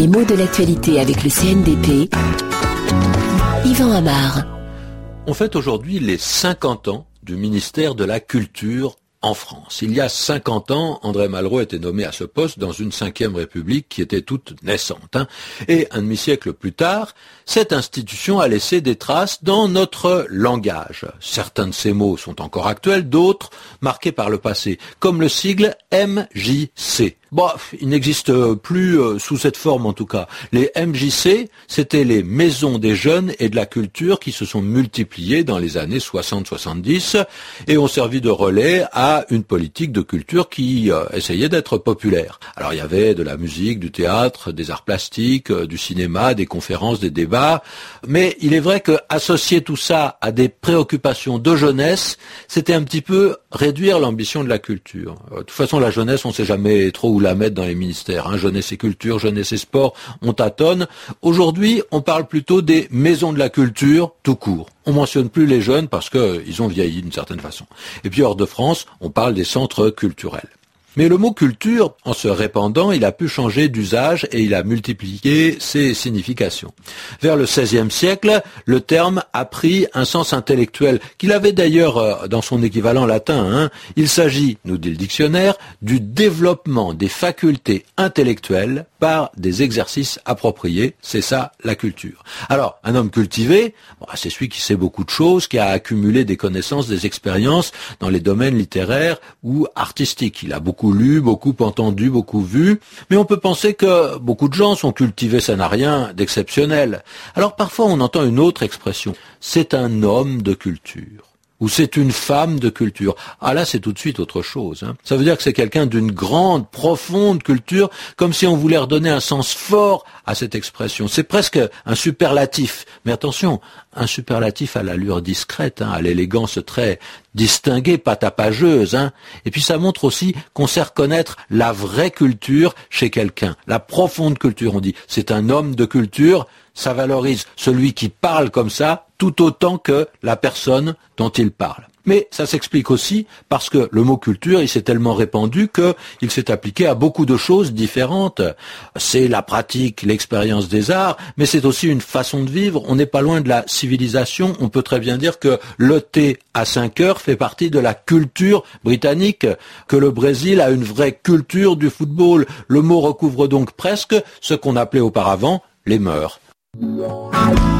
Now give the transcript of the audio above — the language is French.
Les mots de l'actualité avec le CNDP. Yvan Amar. On fête aujourd'hui les 50 ans du ministère de la Culture en France. Il y a 50 ans, André Malraux était nommé à ce poste dans une cinquième république qui était toute naissante. Hein. Et un demi-siècle plus tard, cette institution a laissé des traces dans notre langage. Certains de ces mots sont encore actuels, d'autres marqués par le passé, comme le sigle MJC. Bon, il n'existe plus euh, sous cette forme en tout cas. Les MJC, c'était les maisons des jeunes et de la culture qui se sont multipliées dans les années 60-70 et ont servi de relais à une politique de culture qui euh, essayait d'être populaire. Alors il y avait de la musique, du théâtre, des arts plastiques, euh, du cinéma, des conférences, des débats, mais il est vrai que associer tout ça à des préoccupations de jeunesse, c'était un petit peu réduire l'ambition de la culture. De toute façon, la jeunesse, on ne sait jamais trop où la mettre dans les ministères. Hein. Jeunesse et culture, jeunesse et sport, on tâtonne. Aujourd'hui, on parle plutôt des maisons de la culture tout court. On mentionne plus les jeunes parce qu'ils ont vieilli d'une certaine façon. Et puis hors de France, on parle des centres culturels. Mais le mot culture, en se répandant, il a pu changer d'usage et il a multiplié ses significations. Vers le XVIe siècle, le terme a pris un sens intellectuel qu'il avait d'ailleurs euh, dans son équivalent latin. Hein. Il s'agit, nous dit le dictionnaire, du développement des facultés intellectuelles par des exercices appropriés. C'est ça la culture. Alors, un homme cultivé, c'est celui qui sait beaucoup de choses, qui a accumulé des connaissances, des expériences dans les domaines littéraires ou artistiques. Il a beaucoup beaucoup lu, beaucoup entendu, beaucoup vu, mais on peut penser que beaucoup de gens sont cultivés, ça n'a rien d'exceptionnel. Alors parfois on entend une autre expression, c'est un homme de culture ou c'est une femme de culture. Ah là, c'est tout de suite autre chose. Hein. Ça veut dire que c'est quelqu'un d'une grande, profonde culture, comme si on voulait redonner un sens fort à cette expression. C'est presque un superlatif. Mais attention, un superlatif à l'allure discrète, hein, à l'élégance très distinguée, pas tapageuse. Hein. Et puis ça montre aussi qu'on sait reconnaître la vraie culture chez quelqu'un, la profonde culture. On dit, c'est un homme de culture, ça valorise celui qui parle comme ça tout autant que la personne dont il parle. Mais ça s'explique aussi parce que le mot culture, il s'est tellement répandu qu'il s'est appliqué à beaucoup de choses différentes. C'est la pratique, l'expérience des arts, mais c'est aussi une façon de vivre. On n'est pas loin de la civilisation. On peut très bien dire que le thé à 5 heures fait partie de la culture britannique, que le Brésil a une vraie culture du football. Le mot recouvre donc presque ce qu'on appelait auparavant les mœurs. Música